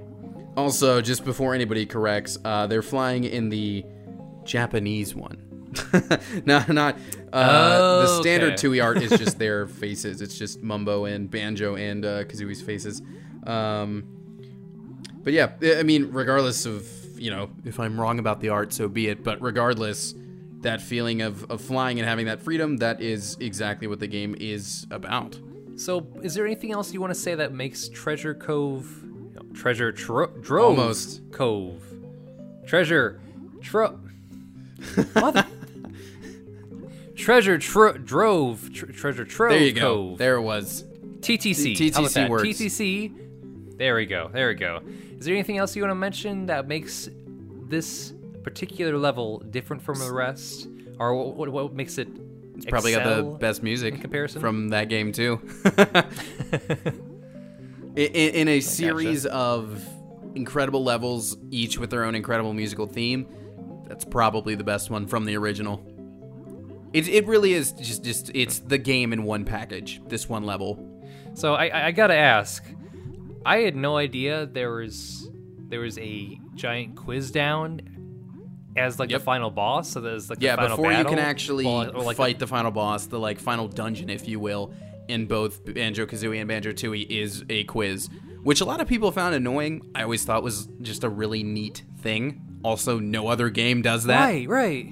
Also, just before anybody corrects, uh, they're flying in the Japanese one. [LAUGHS] not not uh, the Oh, standard okay. Tooie art is just [LAUGHS] their faces. It's just Mumbo and Banjo and uh, Kazooie's faces. Um, but yeah, I I mean, regardless of you know if I'm wrong about the art, so be it. But regardless, that feeling of, of flying and having that freedom, that is exactly what the game is about. So, is there anything else you want to say that makes Treasure Cove, Treasure Tro- Drove Almost. Cove, Treasure Tro, Mother- [LAUGHS] Treasure tro- Drove, tr- Treasure Trove There you go. Cove. There it was. TTC. T- TTC works. TTC. There we go. There we go. Is there anything else you want to mention that makes this particular level different from the rest, or what, what, what makes it? It's probably got the best music in comparison? from that game too. [LAUGHS] in, in, in a series of incredible levels, each with their own incredible musical theme, that's probably the best one from the original. It, it really is just just it's the game in one package. This one level. So I, I, I gotta ask. I had no idea there was there was a giant quiz down as like Yep. the final boss. So there's like Yeah, the final before you can actually or- or like fight the final boss, the like final dungeon, if you will, in both Banjo Kazooie and Banjo Tooie is a quiz, which a lot of people found annoying. I always thought was just a really neat thing. Also, no other game does that. Right, right.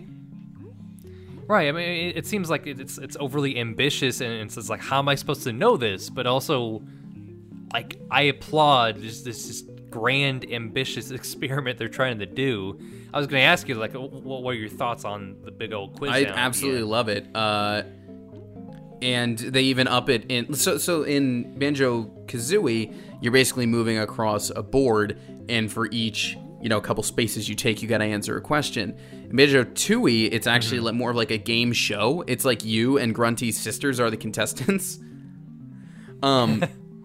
Right. I mean, it, it seems like it's it's overly ambitious, and it's, it's like, how am I supposed to know this? But also, like, I applaud this this grand, ambitious [LAUGHS] experiment they're trying to do. I was going to ask you, like, what were your thoughts on the big old quiz? I down at the absolutely love it. Uh, and they even up it in so so in Banjo Kazooie, you're basically moving across a board, and for each you know a couple spaces you take, you got to answer a question. In Banjo Tooie, it's actually Mm-hmm. more of like a game show. It's like you and Grunty's sisters are the contestants. [LAUGHS] Um,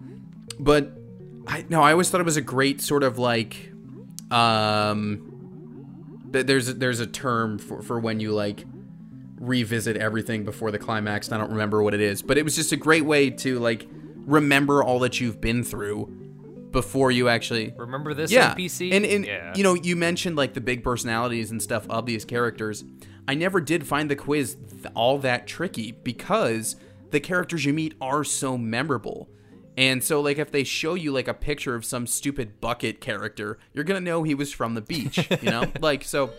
[LAUGHS] but I no, I always thought it was a great sort of like um th- there's a, there's a term for, for when you like revisit everything before the climax and I don't remember what it is but it was just a great way to like remember all that you've been through before you actually Remember this yeah on PC? and, and yeah. you know you mentioned like the big personalities and stuff of these characters I never did find the quiz th- all that tricky because the characters you meet are so memorable and so like if they show you like a picture of some stupid bucket character you're gonna know he was from the beach you know [LAUGHS] like so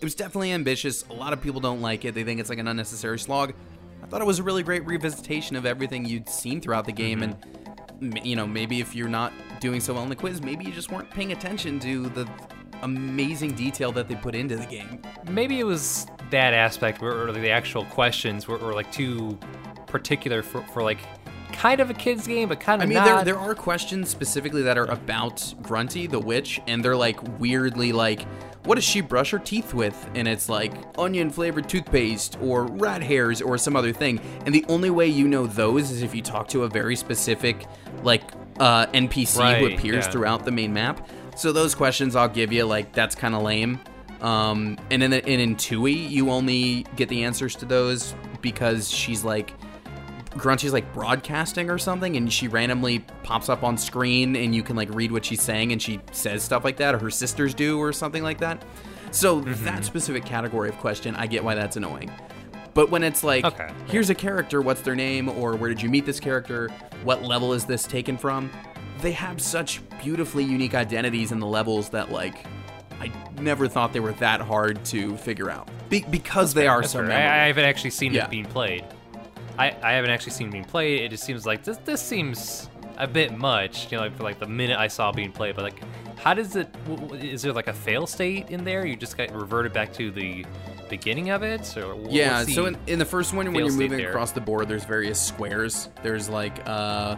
it was definitely ambitious. A lot of people don't like it. They think it's like an unnecessary slog. I thought it was a really great revisitation of everything you'd seen throughout the game, mm-hmm. and you know maybe if you're not doing so well in the quiz, maybe you just weren't paying attention to the amazing detail that they put into the game. maybe it was that aspect where or the actual questions were, were like too particular for, for like kind of a kids game, but kind of. I mean, not. there there are questions specifically that are about Grunty the witch, and they're like weirdly like, what does she brush her teeth with? And it's like onion flavored toothpaste or rat hairs or some other thing. And the only way you know those is if you talk to a very specific like uh, NPC who appears yeah. throughout the main map. So those questions I'll give you like that's kind of lame. Um, and in the, and in Tooie, you only get the answers to those because she's like Grunty's like broadcasting or something, and she randomly pops up on screen, and you can like read what she's saying, and she says stuff like that, or her sisters do, or something like that. So mm-hmm. that specific category of question, I get why that's annoying. But when it's like, Okay. here's a character, what's their name, or where did you meet this character, what level is this taken from? They have such beautifully unique identities in the levels that like I never thought they were that hard to figure out Be- because they are That's so memorable. I, I haven't actually seen Yeah. it being played. I, I haven't actually seen being played. It just seems like this this seems a bit much, you know, like for like the minute I saw being played. But like, how does it? w- w- Is there like a fail state in there? You just got reverted back to the beginning of it, wh- Yeah, so in, in the first one, when you're moving there? across the board, there's various squares. There's like, uh,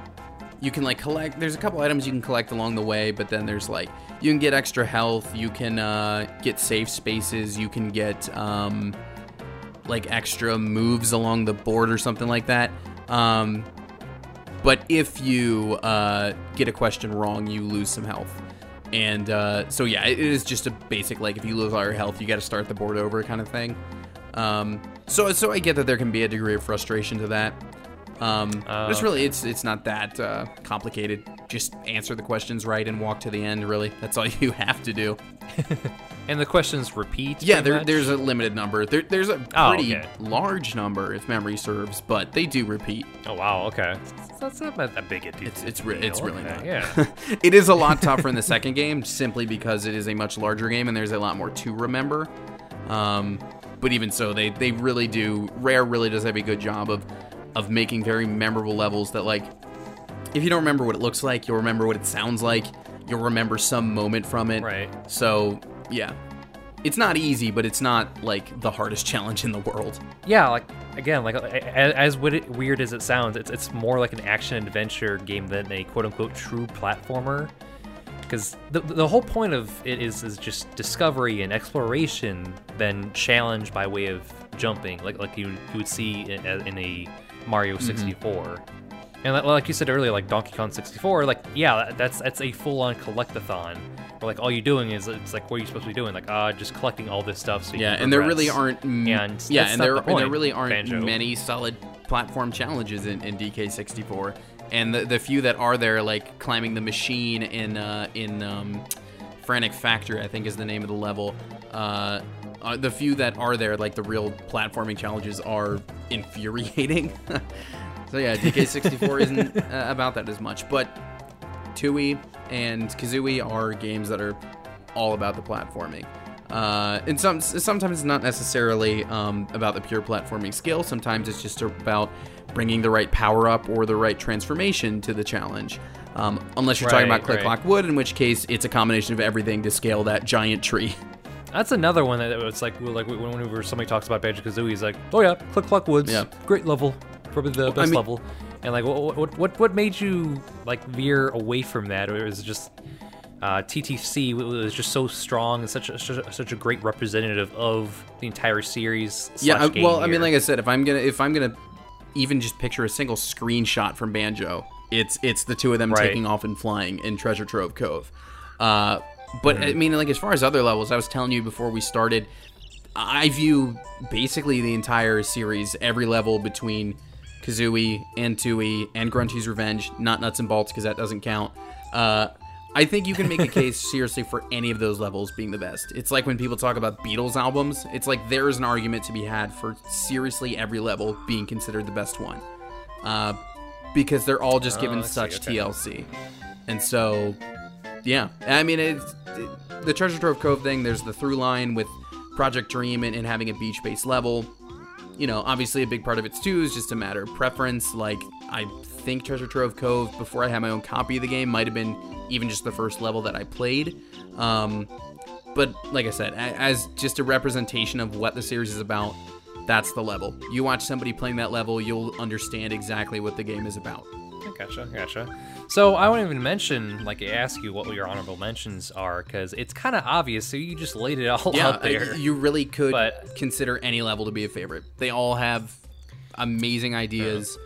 you can like collect, there's a couple items you can collect along the way, but then there's like, you can get extra health, you can uh, get safe spaces, you can get um, like extra moves along the board or something like that. Um, but if you uh, get a question wrong, you lose some health. And uh, so yeah, it is just a basic like if you lose all your health, you got to start the board over kind of thing. Um, so so I get that there can be a degree of frustration to that. Um, it's Oh, really it's it's not that uh, complicated. Just answer the questions right and walk to the end. Really, that's all [LAUGHS] you have to do. [LAUGHS] and the questions repeat. Yeah, there, there's a limited number. There, there's a Oh, pretty okay. large number if memory serves, but they do repeat. Oh wow, okay. That's not that big a deal. It's it's re- it's really okay, not. Yeah. [LAUGHS] it is a lot tougher in the second game simply because it is a much larger game and there's a lot more to remember. Um, but even so, they they really do. Rare really does have a good job of of making very memorable levels that like if you don't remember what it looks like, you'll remember what it sounds like. You'll remember some moment from it. Right. So yeah, it's not easy, but it's not like the hardest [LAUGHS] challenge in the world. yeah, like again, like as weird as it sounds, it's it's more like an action adventure game than a quote unquote true platformer. Because the, the whole point of it is is just discovery and exploration, then challenge by way of jumping, like like you you would see in, in a Mario 64. And like, like you said earlier, like Donkey Kong 64, like yeah, that- that's that's a full-on collectathon. Where like all you're doing is it's like what are you supposed to be doing? Like ah, just collecting all this stuff. So you Yeah, can and there really aren't. m- And yeah, and there the and there really aren't Banjo. many solid platform challenges in, in DK64, and the, the few that are there, like climbing the machine in uh, in um, Frantic Factory, I think is the name of the level. Uh, uh, the few that are there, like the real platforming challenges, are [LAUGHS] infuriating. [LAUGHS] so yeah, DK64 isn't [LAUGHS] uh, about that as much, but Tooie and Kazooie are games that are all about the platforming. Uh, and some sometimes it's not necessarily um, about the pure platforming skill. Sometimes it's just about bringing the right power up or the right transformation to the challenge. Um, unless you're talking about Click right. Clock Wood, in which case it's a combination of everything to scale that giant tree. That's another one that it's like like whenever somebody talks about Banjo Kazooie, he's like, oh yeah, Click Clock Woods, Yeah. great level, probably the best mean- level. And like, what, what what what made you like veer away from that, or was it just uh, TTC was just so strong and such a, such a great representative of the entire series? Yeah, I, well, game I mean, like I said, if I'm gonna if I'm gonna even just picture a single screenshot from Banjo, it's it's the two of them Right. taking off and flying in Treasure Trove Cove. Uh, but. I mean, like as far as other levels, I was telling you before we started, I view basically the entire series, every level between Kazooie and Tooie and Grunty's Revenge, not Nuts and Bolts because that doesn't count. Uh, I think you can make a case [LAUGHS] seriously for any of those levels being the best. It's like when people talk about Beatles albums, it's like there is an argument to be had for seriously every level being considered the best one. Uh, because they're all just given Oh, I see, such okay. TLC. And so, yeah. I mean, it's it, the Treasure Trove Cove thing, there's the through line with Project Dream and, and having a beach based level you know, obviously a big part of it too is just a matter of preference. Like, I think Treasure Trove Cove, before I had my own copy of the game, might have been even just the first level that I played. Um, but like I said, as just a representation of what the series is about, that's the level. You watch somebody playing that level, you'll understand exactly what the game is about. Gotcha, gotcha. So I won't even mention, like, ask you what your honorable mentions are, because it's kind of obvious. So you just laid it all Yeah, out there. you really could But- consider any level to be a favorite. They all have amazing ideas.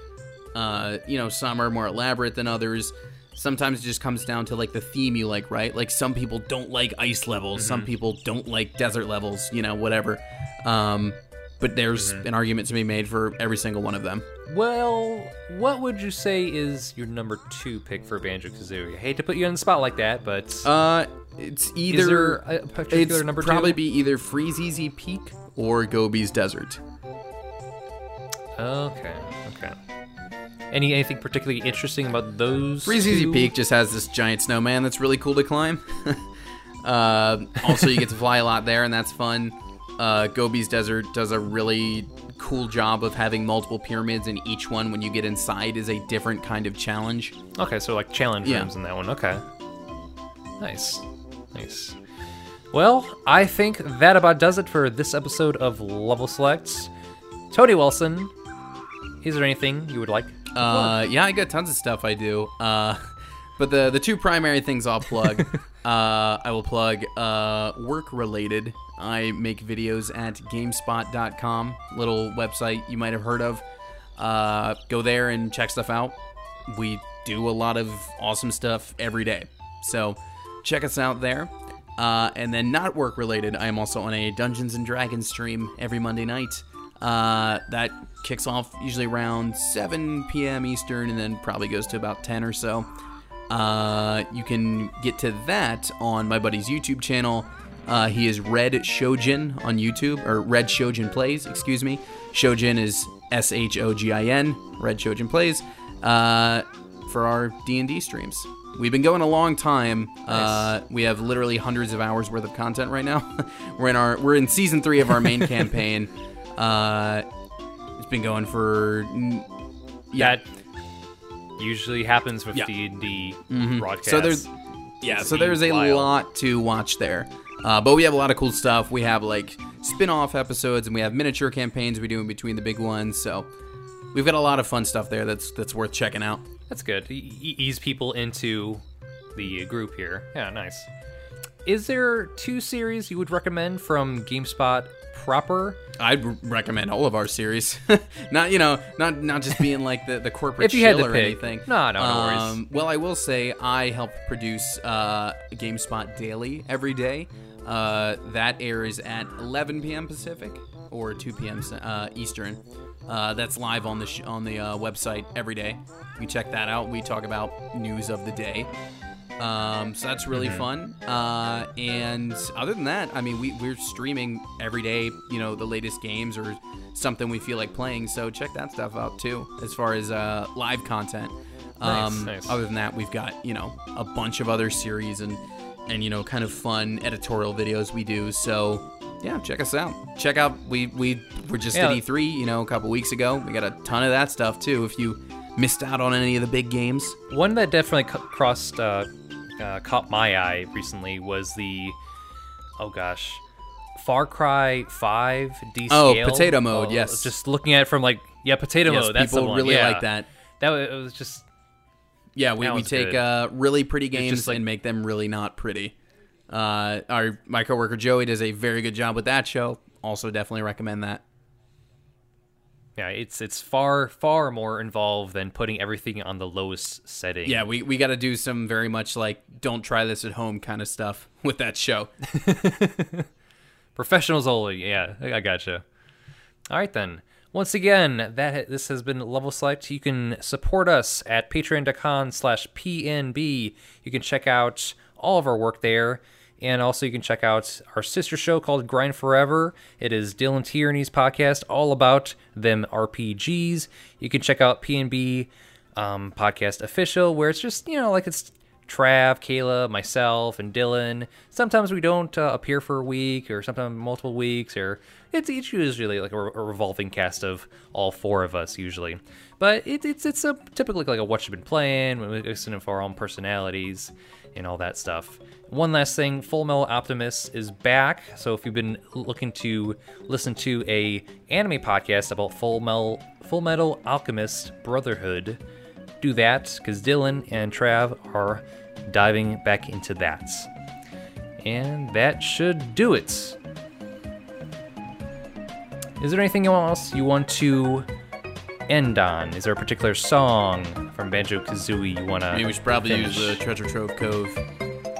Uh, you know, some are more elaborate than others. sometimes it just comes down to like the theme you like, right? Like some people don't like ice levels, some people don't like desert levels, you know, whatever. Um, but there's an argument to be made for every single one of them. Well, what would you say is your number two pick for Banjo Kazooie? I hate to put you on the spot like that, but Uh, it's either there a particular it's number two? probably be either Freezeezy Peak or Gobi's Desert. okay, okay. Any anything particularly interesting about those? Freezeezy? Peak just has this giant snowman that's really cool to climb. [LAUGHS] uh, also, you get to fly a lot there, and that's fun. Uh, Gobi's Desert does a really cool job of having multiple pyramids, and each one, when you get inside, is a different kind of challenge. Okay, so like challenge Yeah. rooms in that one. Okay. Nice. Nice. Well, I think that about does it for this episode of Level Selects. Tony Wilson, is there anything you would like? Uh, yeah, I got tons of stuff I do. Uh, [LAUGHS] but the the two primary things I'll plug, [LAUGHS] uh, I will plug uh, work related. I make videos at Gamespot.com, little website you might have heard of. Uh, go there and check stuff out. We do a lot of awesome stuff every day, so check us out there. Uh, and then not work related, I am also on a Dungeons and Dragons stream every Monday night. Uh, that kicks off usually around 7 p.m. Eastern and then probably goes to about 10 or so. Uh, you can get to that on my buddy's YouTube channel. Uh, he is Red Shogin on YouTube, or Red Shogin Plays, excuse me. Shogin is S H O G I N. Red Shogin Plays. Uh, for our D&D streams. We've been going a long time. Uh, we have literally hundreds of hours worth of content right now. [LAUGHS] we're in our we're in season three of our main [LAUGHS] campaign. Uh, it's been going for yeah. That usually happens with Yeah. D and D Mhm. broadcasts. So there's yeah, It's so there's a wild. lot to watch there. Uh, but we have a lot of cool stuff. We have like spin-off episodes and we have miniature campaigns we do in between the big ones. So we've got a lot of fun stuff there that's that's worth checking out. That's good. E- ease people into the group here. Yeah, nice. Is there two series you would recommend from GameSpot proper? I'd recommend all of our series. [LAUGHS] not you know, not not just being like the, the corporate If you had to or pick. anything. No, no, no worries. Um, well, I will say I help produce uh, GameSpot Daily every day. Uh, that airs at 11 p.m. Pacific or 2 p.m. Uh, Eastern. Uh, that's live on the sh- on the uh, website every day. You check that out. We talk about news of the day. Um, so that's really fun. Uh, and other than that, I mean, we, we're streaming every day, you know, the latest games or something we feel like playing. So check that stuff out too, as far as uh, live content. Nice, Um, nice. Other than that, we've got, you know, a bunch of other series and, and, you know, kind of fun editorial videos we do. So yeah, check us out. Check out, we, we were just Yeah. at E3, you know, a couple weeks ago. We got a ton of that stuff too. If you missed out on any of the big games. One that definitely cu- crossed, uh, uh, caught my eye recently was the, oh gosh, Far Cry 5 descale. Oh, potato mode, Oh, yes. Just looking at it from like, yeah, potato Yes, mode. That's people really yeah. like that. That was, it was just Yeah, we, we take uh, really pretty games like- and make them really not pretty. Uh, our my coworker Joey does a very good job with that show. Also, definitely recommend that. Yeah, it's it's far far more involved than putting everything on the lowest setting. Yeah, we, we got to do some very much like don't try this at home kind of stuff [LAUGHS] with that show. [LAUGHS] Professionals only. Yeah, I gotcha. All right then. Once again, that this has been Level Select. You can support us at patreon.com slash PNB. You can check out all of our work there. And also you can check out our sister show called Grind Forever. It is Dylan Tierney's podcast all about them RPGs. You can check out PNB um, Podcast Official, where it's just, you know, like it's Trav, Kayla, myself, and Dylan. Sometimes we don't uh, appear for a week, or sometimes multiple weeks, or it's, it's usually like a, a revolving cast of all four of us usually. But it, it's it's a typically like a what you've been playing, we listen for our own personalities, and all that stuff. One last thing, Full Metal Optimist is back. So if you've been looking to listen to a anime podcast about Full Metal Full Metal Alchemist Brotherhood, do that because Dylan and Trav are diving back into that. And that should do it. Is there anything else you want to end on? Is there a particular song from Banjo Kazooie you want to? Maybe we should probably use the Treasure Trove Cove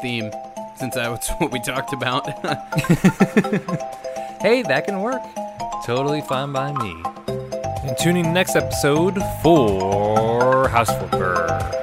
theme, since that's [LAUGHS] what we talked about. [LAUGHS] hey, that can work. Totally fine by me. And tune in next episode for House Flipper.